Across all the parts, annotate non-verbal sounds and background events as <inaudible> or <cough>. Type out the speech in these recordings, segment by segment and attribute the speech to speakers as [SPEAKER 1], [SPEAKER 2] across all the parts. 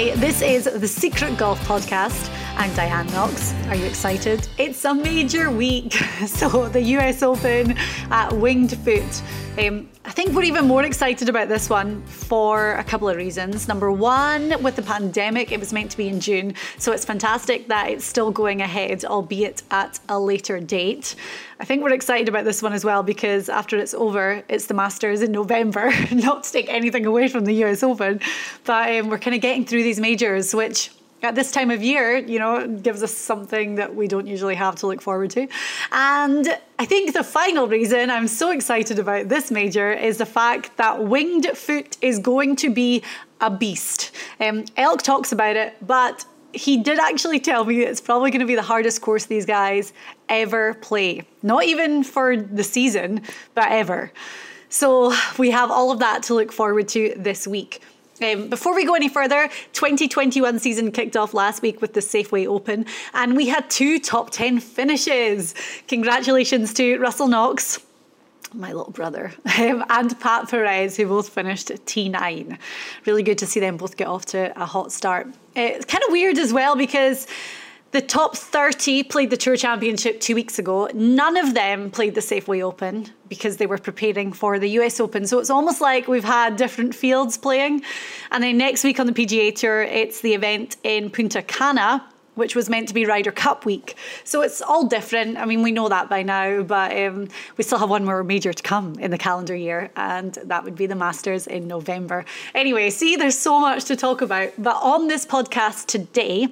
[SPEAKER 1] Hi, this is the Secret Golf Podcast. I'm Diane Knox. Are you excited? It's a major week. <laughs> So, the US Open at Winged Foot. Um, I think we're even more excited about this one for a couple of reasons. Number one, with the pandemic, it was meant to be in June, so it's fantastic that it's still going ahead, albeit at a later date. I think we're excited about this one as well because after it's over, it's the Masters in November. <laughs> Not to take anything away from the US Open, but um, we're kind of getting through these majors, which at this time of year, you know, gives us something that we don't usually have to look forward to. And I think the final reason I'm so excited about this major is the fact that Winged Foot is going to be a beast. Um, Elk talks about it, but he did actually tell me it's probably going to be the hardest course these guys ever play. Not even for the season, but ever. So we have all of that to look forward to this week. Um, before we go any further, 2021 season kicked off last week with the Safeway Open, and we had two top 10 finishes. Congratulations to Russell Knox, my little brother, <laughs> um, and Pat Perez, who both finished T9. Really good to see them both get off to a hot start. It's kind of weird as well because the top 30 played the Tour Championship two weeks ago. None of them played the Safeway Open because they were preparing for the US Open. So it's almost like we've had different fields playing. And then next week on the PGA Tour, it's the event in Punta Cana, which was meant to be Ryder Cup week. So it's all different. I mean, we know that by now, but um, we still have one more major to come in the calendar year, and that would be the Masters in November. Anyway, see, there's so much to talk about. But on this podcast today,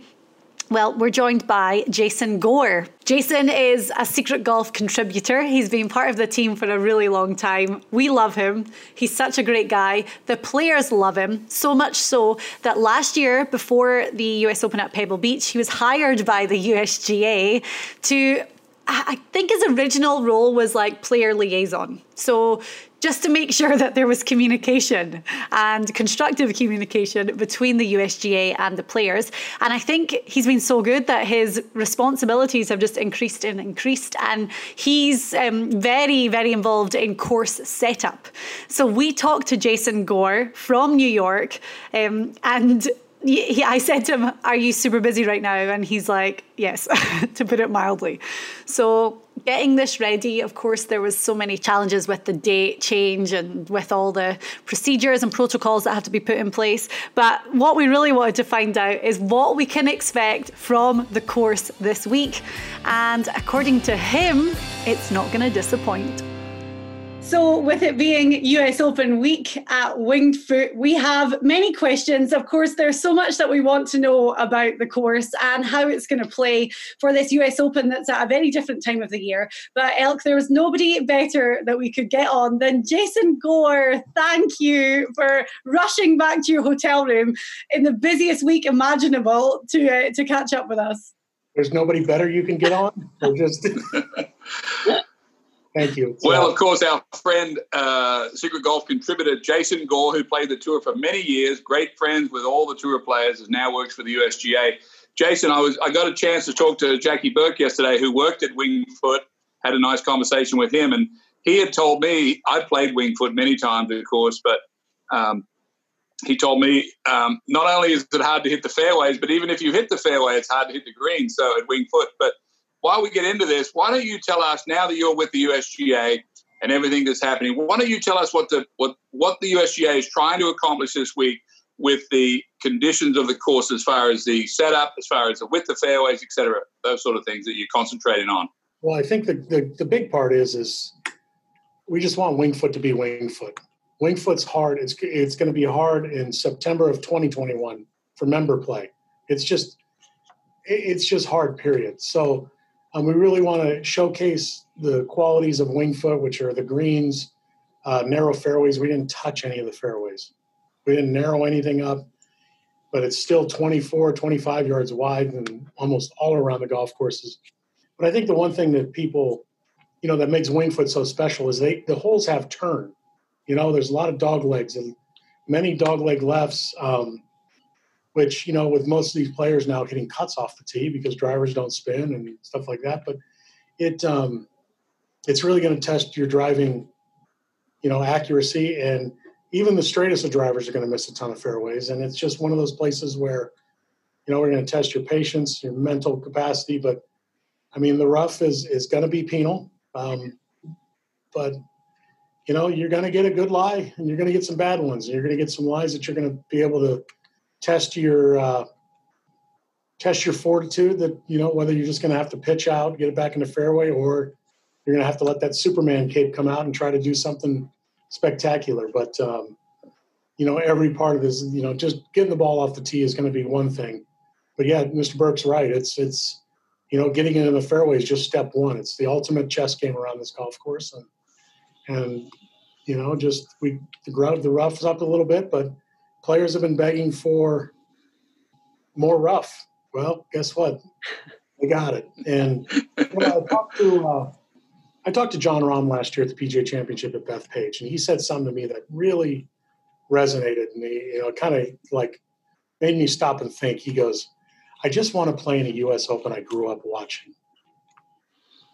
[SPEAKER 1] well, we're joined by Jason Gore. Jason is a secret golf contributor. He's been part of the team for a really long time. We love him. He's such a great guy. The players love him, so much so that last year, before the US Open at Pebble Beach, he was hired by the USGA to I think his original role was like player liaison. So just to make sure that there was communication and constructive communication between the USGA and the players. And I think he's been so good that his responsibilities have just increased and increased. And he's um, very, very involved in course setup. So we talked to Jason Gore from New York um, and he, I said to him, Are you super busy right now? And he's like, Yes, <laughs> to put it mildly. So, getting this ready, of course, there was so many challenges with the date change and with all the procedures and protocols that have to be put in place. But what we really wanted to find out is what we can expect from the course this week. And according to him, it's not going to disappoint. So, with it being US Open week at Winged Foot, we have many questions. Of course, there's so much that we want to know about the course and how it's going to play for this US Open that's at a very different time of the year. But, Elk, there was nobody better that we could get on than Jason Gore. Thank you for rushing back to your hotel room in the busiest week imaginable to, uh, to catch up with us.
[SPEAKER 2] There's nobody better you can get on? Or just. <laughs> Thank you.
[SPEAKER 3] Well, of course, our friend, uh, Secret Golf contributor Jason Gore, who played the tour for many years, great friends with all the tour players, is now works for the USGA. Jason, I was I got a chance to talk to Jackie Burke yesterday, who worked at Wingfoot. Had a nice conversation with him, and he had told me I played Wingfoot many times, of course, but um, he told me um, not only is it hard to hit the fairways, but even if you hit the fairway, it's hard to hit the green. So at Wingfoot, but while we get into this, why don't you tell us now that you're with the USGA and everything that's happening? Why don't you tell us what the what what the USGA is trying to accomplish this week with the conditions of the course, as far as the setup, as far as the width of fairways, etc., those sort of things that you're concentrating on.
[SPEAKER 2] Well, I think the, the, the big part is is we just want Wingfoot to be Wingfoot. Wingfoot's hard. It's it's going to be hard in September of 2021 for member play. It's just it's just hard. Period. So um, we really want to showcase the qualities of Wingfoot, which are the greens, uh, narrow fairways. We didn't touch any of the fairways. We didn't narrow anything up, but it's still 24, 25 yards wide and almost all around the golf courses. But I think the one thing that people, you know, that makes Wingfoot so special is they the holes have turn. You know, there's a lot of dog legs and many dog leg lefts. Um, which you know with most of these players now getting cuts off the tee because drivers don't spin and stuff like that but it um, it's really going to test your driving you know accuracy and even the straightest of drivers are going to miss a ton of fairways, and it's just one of those places where, you know, we're going to test your patience, your mental capacity. But I mean, the rough is is going to be penal, um, but you know, you're going to get a good lie, and you're going to get some bad ones, and you're going to get some lies that you're going to be able to test your uh, test your fortitude. That you know whether you're just going to have to pitch out, get it back in the fairway, or you're going to have to let that Superman cape come out and try to do something spectacular. But um, you know, every part of this, you know, just getting the ball off the tee is going to be one thing. But yeah, Mr. Burke's right. It's it's you know, getting into the fairway is just step one. It's the ultimate chess game around this golf course, and and you know, just we the rough the rough's up a little bit, but players have been begging for more rough. Well, guess what? They got it. And you know, I talked to uh, I talked to Jon Rahm last year at the PGA Championship at Bethpage, and he said something to me that really resonated and me. You know, kind of like made me stop and think. He goes, "I just want to play in a U.S. Open I grew up watching."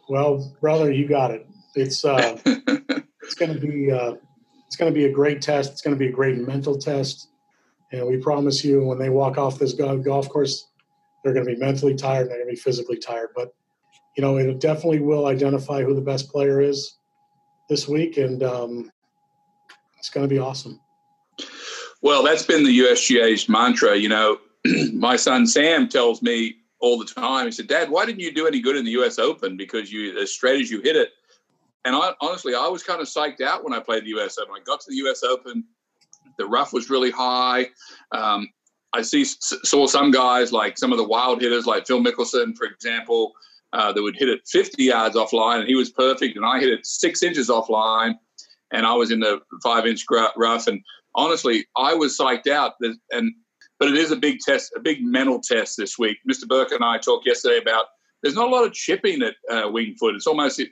[SPEAKER 2] Well, brother, you got it. It's uh, <laughs> it's going to be uh, it's going to be a great test. It's going to be a great mental test, and we promise you, when they walk off this golf course, they're going to be mentally tired and they're going to be physically tired. But you know, it definitely will identify who the best player is this week, and um, it's going to be awesome.
[SPEAKER 3] Well, that's been the USGA's mantra. You know, <clears throat> my son Sam tells me all the time. He said, "Dad, why didn't you do any good in the U.S. Open? Because you, as straight as you hit it." And I, honestly, I was kind of psyched out when I played the U.S. Open. I got to the U.S. Open, the rough was really high. Um, I see saw some guys like some of the wild hitters, like Phil Mickelson, for example, uh, that would hit it 50 yards offline, and he was perfect, and I hit it six inches offline, and I was in the five inch rough, and honestly, I was psyched out. And but it is a big test, a big mental test this week. Mr. Burke and I talked yesterday about there's not a lot of chipping at uh, Winged Foot. It's almost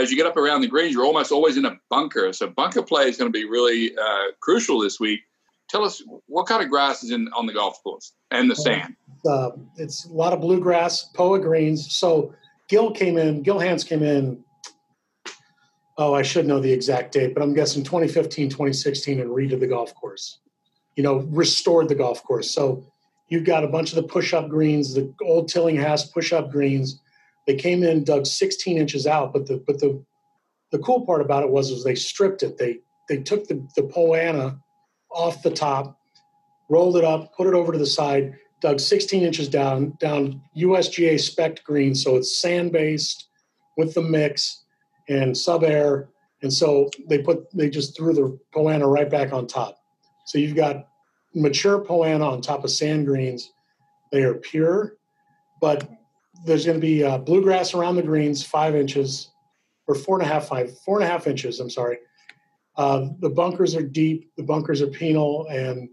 [SPEAKER 3] as you get up around the greens, you're almost always in a bunker. So bunker play is going to be really uh, crucial this week. Tell us what kind of grass is in on the golf course and the sand.
[SPEAKER 2] Uh, it's a lot of bluegrass, POA greens. So Gil came in, Gil Hanse came in. Oh, I should know the exact date, but I'm guessing 2015, 2016, and redid the golf course. You know, restored the golf course. So you've got a bunch of the push-up greens, the old Tillinghast push-up greens. They came in, dug 16 inches out, but the but the the cool part about it was was they stripped it. They they took the the Poa annua off the top, rolled it up, put it over to the side, dug 16 inches down, down USGA spec green, so it's sand based with the mix and SubAir. And so they put they just threw the poa annua right back on top. So you've got mature poa annua on top of sand greens. They are pure, but there's going to be uh, bluegrass around the greens, five inches, or four and a half, five, four and a half inches. I'm sorry. Uh, the bunkers are deep. The bunkers are penal, and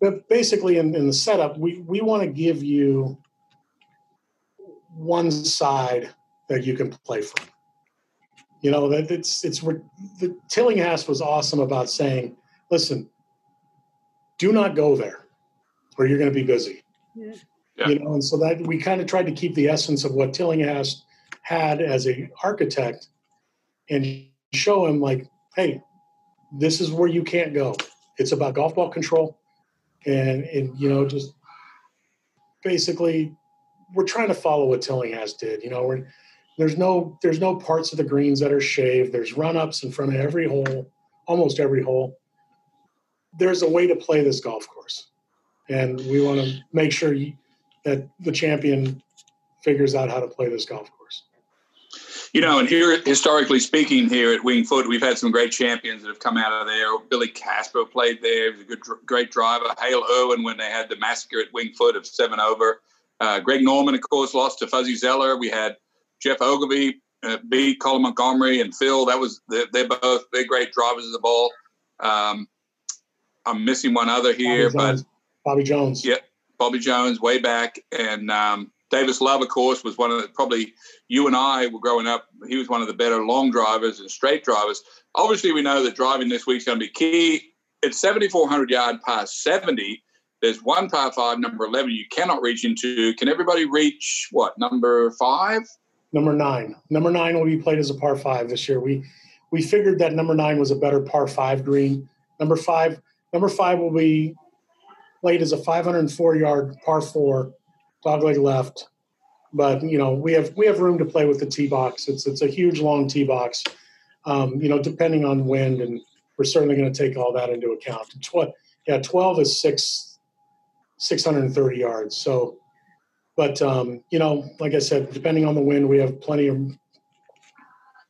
[SPEAKER 2] but basically in, in the setup, we, we want to give you one side that you can play from. You know that it's it's the Tillinghast was awesome about saying, listen, do not go there, or you're going to be busy. Yeah. You know, and so that we kind of tried to keep the essence of what Tillinghast had as a architect, and show him like, hey, this is where you can't go. It's about golf ball control and and you know just basically we're trying to follow what Tillinghast did. You know, we're, there's no there's no parts of the greens that are shaved. There's run ups in front of every hole, almost every hole. There's a way to play this golf course, and we want to make sure you, that the champion figures out how to play this golf course.
[SPEAKER 3] You know, and here, historically speaking, here at Wingfoot, we've had some great champions that have come out of there. Billy Casper played there; he was a good, great driver. Hale Irwin when they had the massacre at Wingfoot of seven over. Uh, Greg Norman, of course, lost to Fuzzy Zoeller. We had Geoff Ogilvy uh, beat Colin Montgomerie and Phil. That was they're, they're both they're great drivers of the ball. Um, I'm missing one other here,
[SPEAKER 2] Bobby but Bobby Jones.
[SPEAKER 3] Yeah, Bobby Jones way back, and um, Davis Love, of course, was one of the probably you and I were growing up. He was one of the better long drivers and straight drivers. Obviously, we know that driving this week is going to be key. It's 7,400 yard past 70. There's one par five, number 11, you cannot reach into. Can everybody reach what, number five?
[SPEAKER 2] Number nine. Number nine will be played as a par five this year. We we figured that number nine was a better par five green Number five, number five will be played as a 504 yard par four, dogleg left. But you know we have we have room to play with the tee box. It's it's a huge long tee box. Um, you know, depending on wind, and we're certainly going to take all that into account. Tw- yeah, 12 is six 630 yards. So, but um, you know, like I said, depending on the wind, we have plenty of.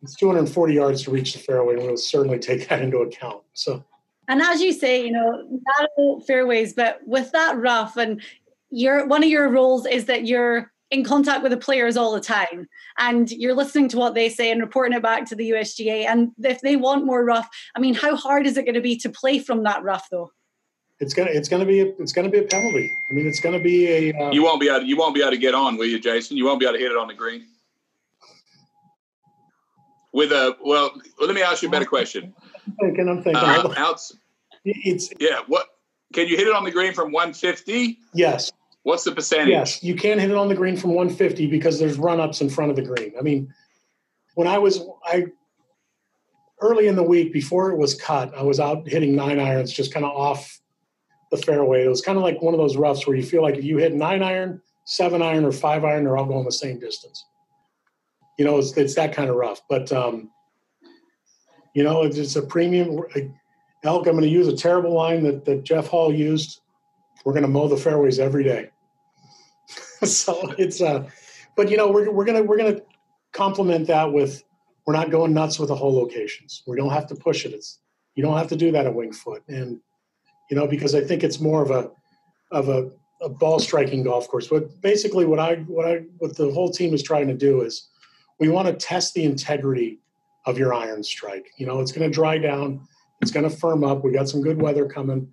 [SPEAKER 2] It's 240 yards to reach the fairway, and we'll certainly take that into account. So.
[SPEAKER 1] And as you say, you know, narrow fairways, but with that rough, and your one of your roles is that you're in contact with the players all the time and you're listening to what they say and reporting it back to the USGA. And if they want more rough, I mean, how hard is it going to be to play from that rough though?
[SPEAKER 2] It's gonna it's gonna be a, it's gonna be a penalty. I mean, it's gonna be a.
[SPEAKER 3] Uh, you won't be able to, you won't be able to get on, will you, Jason? You won't be able to hit it on the green. With a well, let me ask you a better question.
[SPEAKER 2] I'm thinking. I'm thinking.
[SPEAKER 3] Uh, outs, it's yeah. What can you hit it on the green from 150?
[SPEAKER 2] Yes.
[SPEAKER 3] What's the percentage?
[SPEAKER 2] Yes, you can hit it on the green from 150 because there's run ups in front of the green. I mean, when I was I early in the week before it was cut, I was out hitting nine irons just kind of off the fairway. It was kind of like one of those roughs where you feel like if you hit nine iron, seven iron, or five iron, they're all going the same distance. You know, it's, it's that kind of rough. But um, you know, it's, it's a premium elk. I'm going to use a terrible line that, that Jeff Hall used. We're going to mow the fairways every day. <laughs> so it's uh, but you know, we're we're gonna we're gonna complement that with we're not going nuts with the hole locations. We don't have to push it. It's you don't have to do that at Wingfoot. And you know because I think it's more of a of a, a ball striking golf course. But basically, what I what I what the whole team is trying to do is we want to test the integrity of your iron strike. You know, it's going to dry down. It's going to firm up. We got some good weather coming.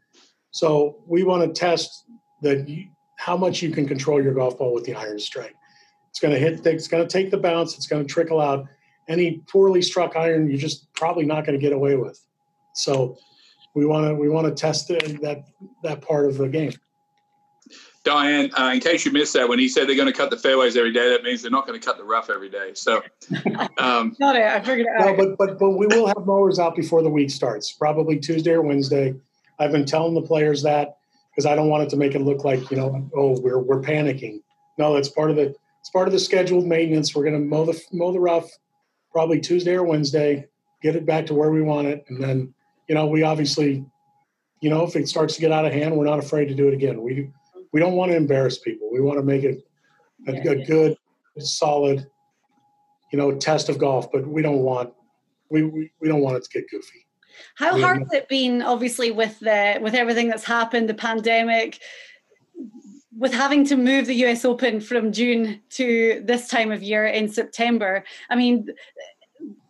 [SPEAKER 2] So we want to test that you, how much you can control your golf ball with the iron strike. It's going to hit. It's going to take the bounce. It's going to trickle out. Any poorly struck iron, you're just probably not going to get away with. So we want to we want to test that that part of the game.
[SPEAKER 3] Diane, uh, in case you missed that, when he said they're going to cut the fairways every day, that means they're not going to cut the rough every day. So, <laughs>
[SPEAKER 1] um, not it. I figured it
[SPEAKER 2] out. No, but but but we will have mowers out before the week starts, probably Tuesday or Wednesday. I've been telling the players that because I don't want it to make it look like you know, oh, we're we're panicking. No, it's part of the it's part of the scheduled maintenance. We're going to mow the mow the rough probably Tuesday or Wednesday, get it back to where we want it, and then you know we obviously, you know, if it starts to get out of hand, we're not afraid to do it again. We we don't want to embarrass people. We want to make it a, a good, solid, you know, test of golf. But we don't want we, we, we don't want it to get goofy.
[SPEAKER 1] How yeah. hard has it been, obviously, with the with everything that's happened, the pandemic, with having to move the US Open from June to this time of year in September? I mean,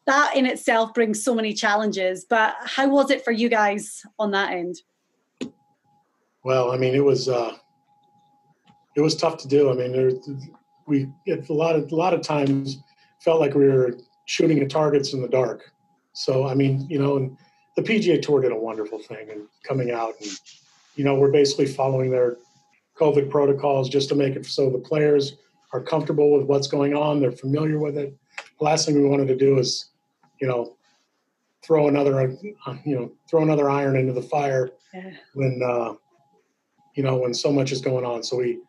[SPEAKER 1] that in itself brings so many challenges. But how was it for you guys on that end?
[SPEAKER 2] Well, I mean, it was uh, it was tough to do. I mean, there, we a lot of a lot of times felt like we were shooting at targets in the dark. So I mean, you know, and the PGA Tour did a wonderful thing and coming out and you know we're basically following their COVID protocols just to make it so the players are comfortable with what's going on. They're familiar with it. The last thing we wanted to do is, you know, throw another, you know, throw another iron into the fire yeah. when, uh, you know, when so much is going on. So we,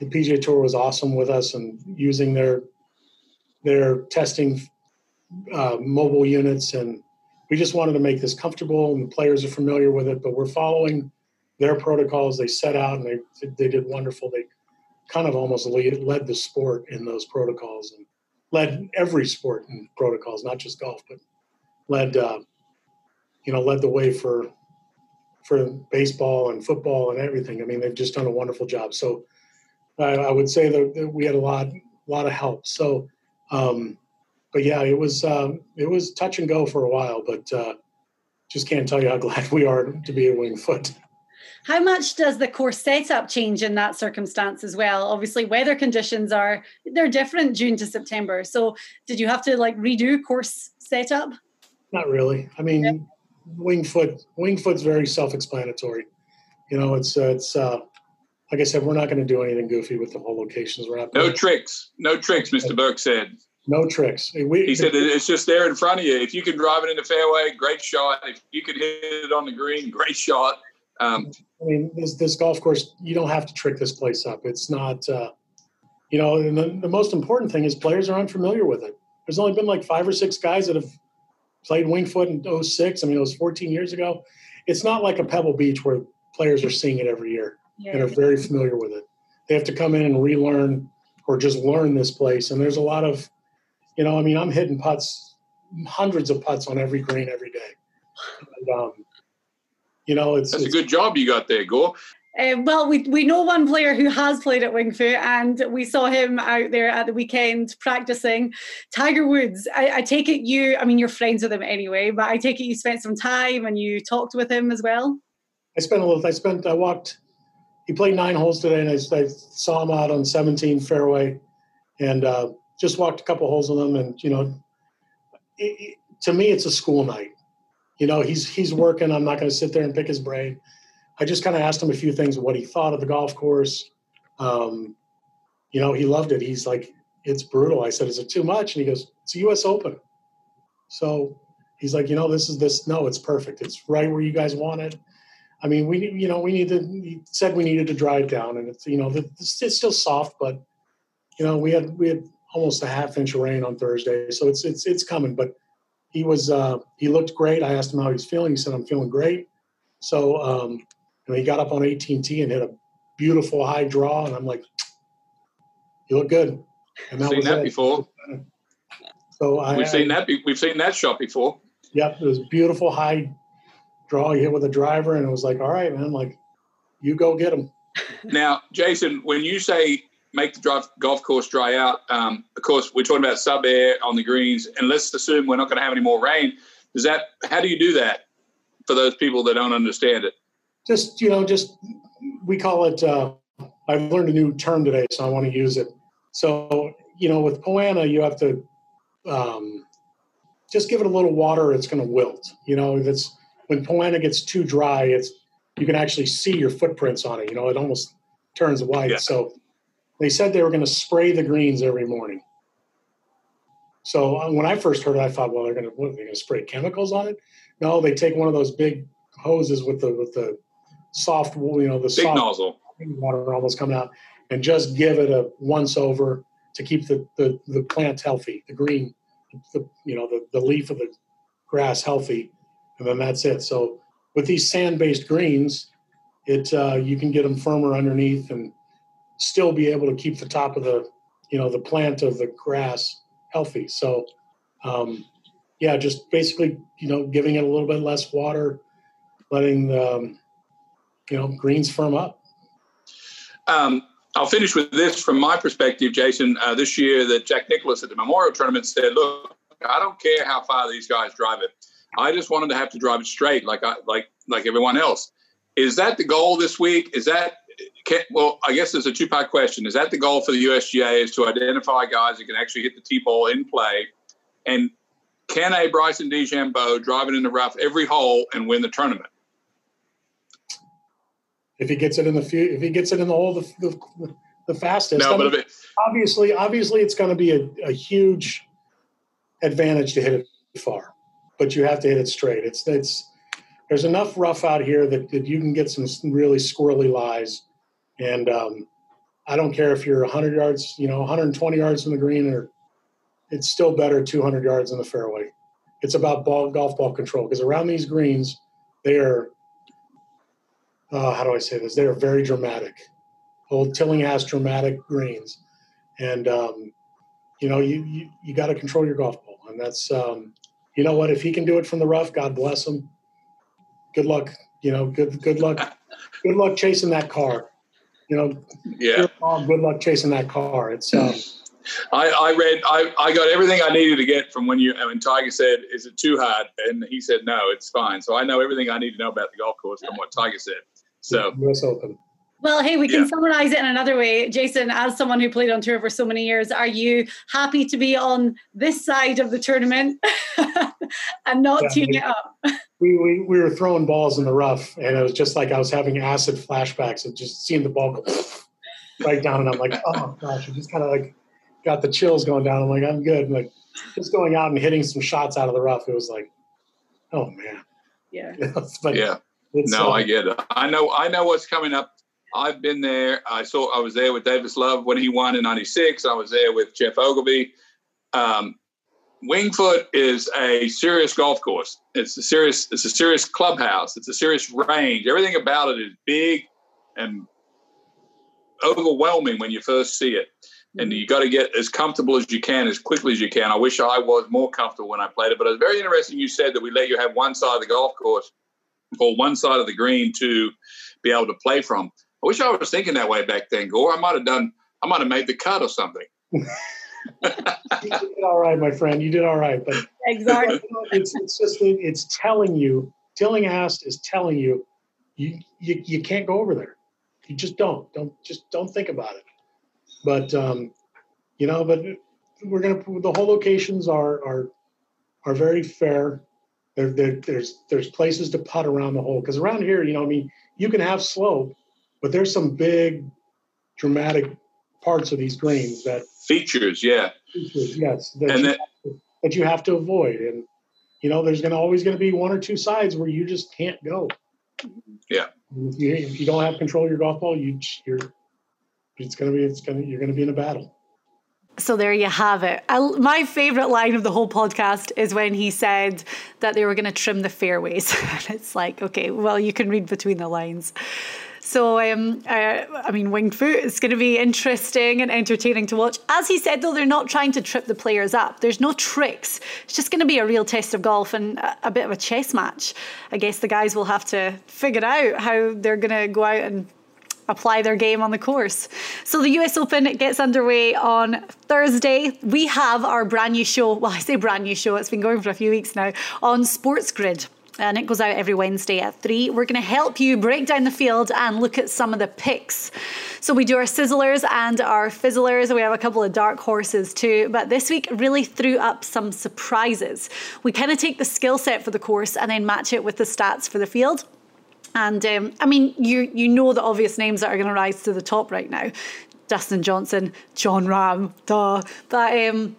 [SPEAKER 2] the PGA Tour was awesome with us and using their their testing uh, mobile units. And we just wanted to make this comfortable and the players are familiar with it but we're following their protocols. They set out and they they did wonderful. They kind of almost lead, led the sport in those protocols and led every sport in protocols not just golf but led uh, you know led the way for for baseball and football and everything. I mean they've just done a wonderful job. So i, I would say that, that we had a lot lot of help so um, but yeah, it was um, it was touch and go for a while, but uh, just can't tell you how <laughs> glad we are to be at Wingfoot.
[SPEAKER 1] How much does the course setup change in that circumstance as well? Obviously, weather conditions are they're different June to September. So, did you have to like redo course setup?
[SPEAKER 2] Not really. I mean, yeah. Winged Foot Winged Foot's very self-explanatory. You know, it's uh, it's uh, like I said, we're not going to do anything goofy with the hole locations. We're not.
[SPEAKER 3] No tricks. No tricks, Mr. Burke said.
[SPEAKER 2] No tricks.
[SPEAKER 3] We, he said it's just there in front of you. If you can drive it in the fairway, great shot. If you can hit it on the green, great shot. Um,
[SPEAKER 2] I mean, this this golf course, you don't have to trick this place up. It's not, uh, you know, and the, the most important thing is players are unfamiliar with it. There's only been like five or six guys that have played Wingfoot in 06. I mean, it was 14 years ago. It's not like a Pebble Beach where players are seeing it every year yeah. and are very familiar with it. They have to come in and relearn or just learn this place. And there's a lot of, you know, I mean, I'm hitting putts, hundreds of putts on every green every day. And, um, you know, it's
[SPEAKER 3] that's
[SPEAKER 2] it's,
[SPEAKER 3] a good job you got there, Gore.
[SPEAKER 1] Uh, well, we, we know one player who has played at Winged Foot, and we saw him out there at the weekend practicing. Tiger Woods, I, I, take it you, I mean, you're friends with him anyway, but I take it you spent some time and you talked with him as well.
[SPEAKER 2] I spent a little, I spent, I walked, he played nine holes today, and I, I saw him out on 17 fairway and uh, just walked a couple holes with him. And, you know, it, it, to me, it's a school night. You know, he's, he's working. I'm not going to sit there and pick his brain I just kind of asked him a few things, what he thought of the golf course. Um, you know, he loved it. He's like, it's brutal. I said, is it too much? And he goes, it's a U.S. Open. So he's like, you know, this is this. No, it's perfect. It's right where you guys want it. I mean, we, you know, we need to. He said we needed to drive down, and it's, you know, it's still soft, but you know, we had we had almost a half inch of rain on Thursday, so it's it's it's coming. But he was uh, he looked great. I asked him how he's feeling. He said, I'm feeling great. So um, and he got up on 18T and hit a beautiful high draw, and I'm like, "You look good."
[SPEAKER 3] And that seen that it. before.
[SPEAKER 2] So I,
[SPEAKER 3] we've seen that. We've seen that shot before.
[SPEAKER 2] Yep, it was beautiful high draw. He hit with a driver, and it was like, "All right, man, like, you go get him." <laughs>
[SPEAKER 3] Now, Jason, when you say make the drive, golf course dry out, um, of course, we're talking about SubAir on the greens, and let's assume we're not going to have any more rain. Does that? How do you do that for those people that don't understand it?
[SPEAKER 2] just you know just we call it uh, i've learned a new term today so i want to use it so you know with Poa annua you have to um, just give it a little water it's going to wilt you know if it's when Poa gets too dry it's you can actually see your footprints on it you know it almost turns white. Yeah. so they said they were going to spray the greens every morning. So uh, when i first heard it i thought well they're going to what, they're going to spray chemicals on it? No they take one of those big hoses with the with the soft, you know, the
[SPEAKER 3] big
[SPEAKER 2] soft
[SPEAKER 3] nozzle.
[SPEAKER 2] water almost coming out, and just give it a once over to keep the the, the plant healthy, the green, the you know, the, the leaf of the grass healthy, and then that's it. So with these sand-based greens, it uh, you can get them firmer underneath and still be able to keep the top of the you know the plant of the grass healthy. So um, yeah, just basically you know giving it a little bit less water, letting the, um, you know greens firm up.
[SPEAKER 3] Um, I'll finish with this from my perspective, Jason. Uh, this year, that Jack Nicklaus at the Memorial Tournament said, "Look, I don't care how far these guys drive it. I just wanted to have to drive it straight, like I, like like everyone else." Is that the goal this week? Is that can, well? I guess there's a two-part question. Is that the goal for the USGA? Is to identify guys that can actually hit the tee ball in play, and can a Bryson DeChambeau drive it in the rough every hole and win the tournament?
[SPEAKER 2] if he gets it in the few, if he gets it in the hole the, the, the fastest.
[SPEAKER 3] No, but it,
[SPEAKER 2] obviously, obviously, it's going to be a, a, huge advantage to hit it far, but you have to hit it straight. It's it's there's enough rough out here that, that you can get some really squirrely lies, and um, I don't care if you're 100 yards, you know, 120 yards from the green, or it's still better 200 yards in the fairway. It's about ball golf ball control because around these greens, they are uh, how do I say this? They are very dramatic. Old Tillinghast dramatic greens, and um, you know you you, you got to control your golf ball, and that's um, you know what if he can do it from the rough, God bless him. Good luck, you know. Good good luck. <laughs> Good luck chasing that car. You know.
[SPEAKER 3] Yeah.
[SPEAKER 2] Good luck chasing that car. It's. Um,
[SPEAKER 3] I, I read I, I got everything I needed to get from when you when Tiger said, "Is it too hard?" and he said, "No, it's fine." So I know everything I need to know about the golf course from what Tiger said. So
[SPEAKER 2] U.S. Open.
[SPEAKER 1] Well, hey, we can yeah. summarize it in another way. Jason, as someone who played on tour for so many years, are you happy to be on this side of the tournament <laughs> and not yeah, teeing it up? <laughs>
[SPEAKER 2] We, we, we were throwing balls in the rough, and it was just like I was having acid flashbacks of just seeing the ball go <laughs> right down. And I'm like, oh gosh, it just kind of like got the chills going down. I'm like, I'm good. like just going out and hitting some shots out of the rough. It was like, oh man.
[SPEAKER 1] Yeah.
[SPEAKER 2] but
[SPEAKER 3] yeah. no, uh, I get it. I know. I know what's coming up. I've been there. I saw. I was there with Davis Love when he won in '96. I was there with Geoff Ogilvy. Um, Wingfoot is a serious golf course. It's a serious. It's a serious clubhouse. It's a serious range. Everything about it is big and overwhelming when you first see it. And you got to get as comfortable as you can, as quickly as you can. I wish I was more comfortable when I played it, but it was very interesting. You said that we let you have one side of the golf course or one side of the green to be able to play from. I wish I was thinking that way back then, Gore. I might have done. I might have made the cut or something. <laughs>
[SPEAKER 2] you did all right, my friend. You did all right, but
[SPEAKER 1] exactly. <laughs>
[SPEAKER 2] it's it's just it's telling you. Tillinghast is telling you, you you you can't go over there. You just don't. Don't just don't think about it. But um, you know, but we're gonna the hole locations are are are very fair. There, there, there's there's places to putt around the hole because around here, you know, I mean, you can have slope, but there's some big, dramatic parts of these greens that
[SPEAKER 3] features, yeah,
[SPEAKER 2] features, yes, that, and you that, to, that you have to avoid, and you know, there's going to always going to be one or two sides where you just can't go.
[SPEAKER 3] Yeah,
[SPEAKER 2] if you, if you don't have control of your golf ball, you you're it's going to be it's going to you're going to be in a battle.
[SPEAKER 1] So there you have it. I, my favorite line of the whole podcast is when he said that they were going to trim the fairways. <laughs> and it's like, okay, well, you can read between the lines. So, um, uh, I mean, winged foot is going to be interesting and entertaining to watch. As he said, though, they're not trying to trip the players up. There's no tricks. It's just going to be a real test of golf and a, a bit of a chess match. I guess the guys will have to figure out how they're going to go out and apply their game on the course. So the US Open gets underway on Thursday. We have our brand new show. Well, I say brand new show, it's been going for a few weeks now on Sports Grid and it goes out every Wednesday at 3. We're going to help you break down the field and look at some of the picks. So we do our sizzlers and our fizzlers. And we have a couple of dark horses too, but this week really threw up some surprises. We kind of take the skill set for the course and then match it with the stats for the field. And um, I mean, you you know the obvious names that are going to rise to the top right now: Dustin Johnson, Jon Rahm, duh. But um,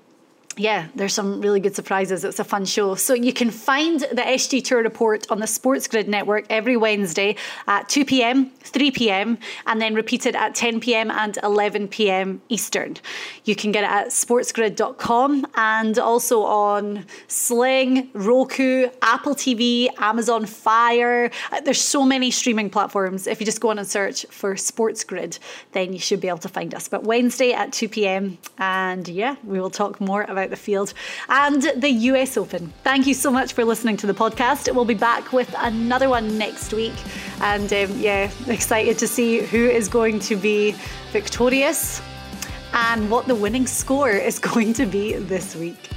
[SPEAKER 1] yeah, there's some really good surprises. It's a fun show. So you can find the SG Tour report on the Sports Grid network every Wednesday at 2 p.m., 3 p.m., and then repeated at 10 p.m. and 11 p.m. Eastern. You can get it at sportsgrid.com and also on Sling, Roku, Apple TV, Amazon Fire. Uh, there's so many streaming platforms. If you just go on and search for Sports Grid, then you should be able to find us. But Wednesday at 2 p.m. And yeah, we will talk more the field and the US Open. Thank you so much for listening to the podcast. We'll be back with another one next week. And um, yeah, excited to see who is going to be victorious and what the winning score is <laughs> going to be this week.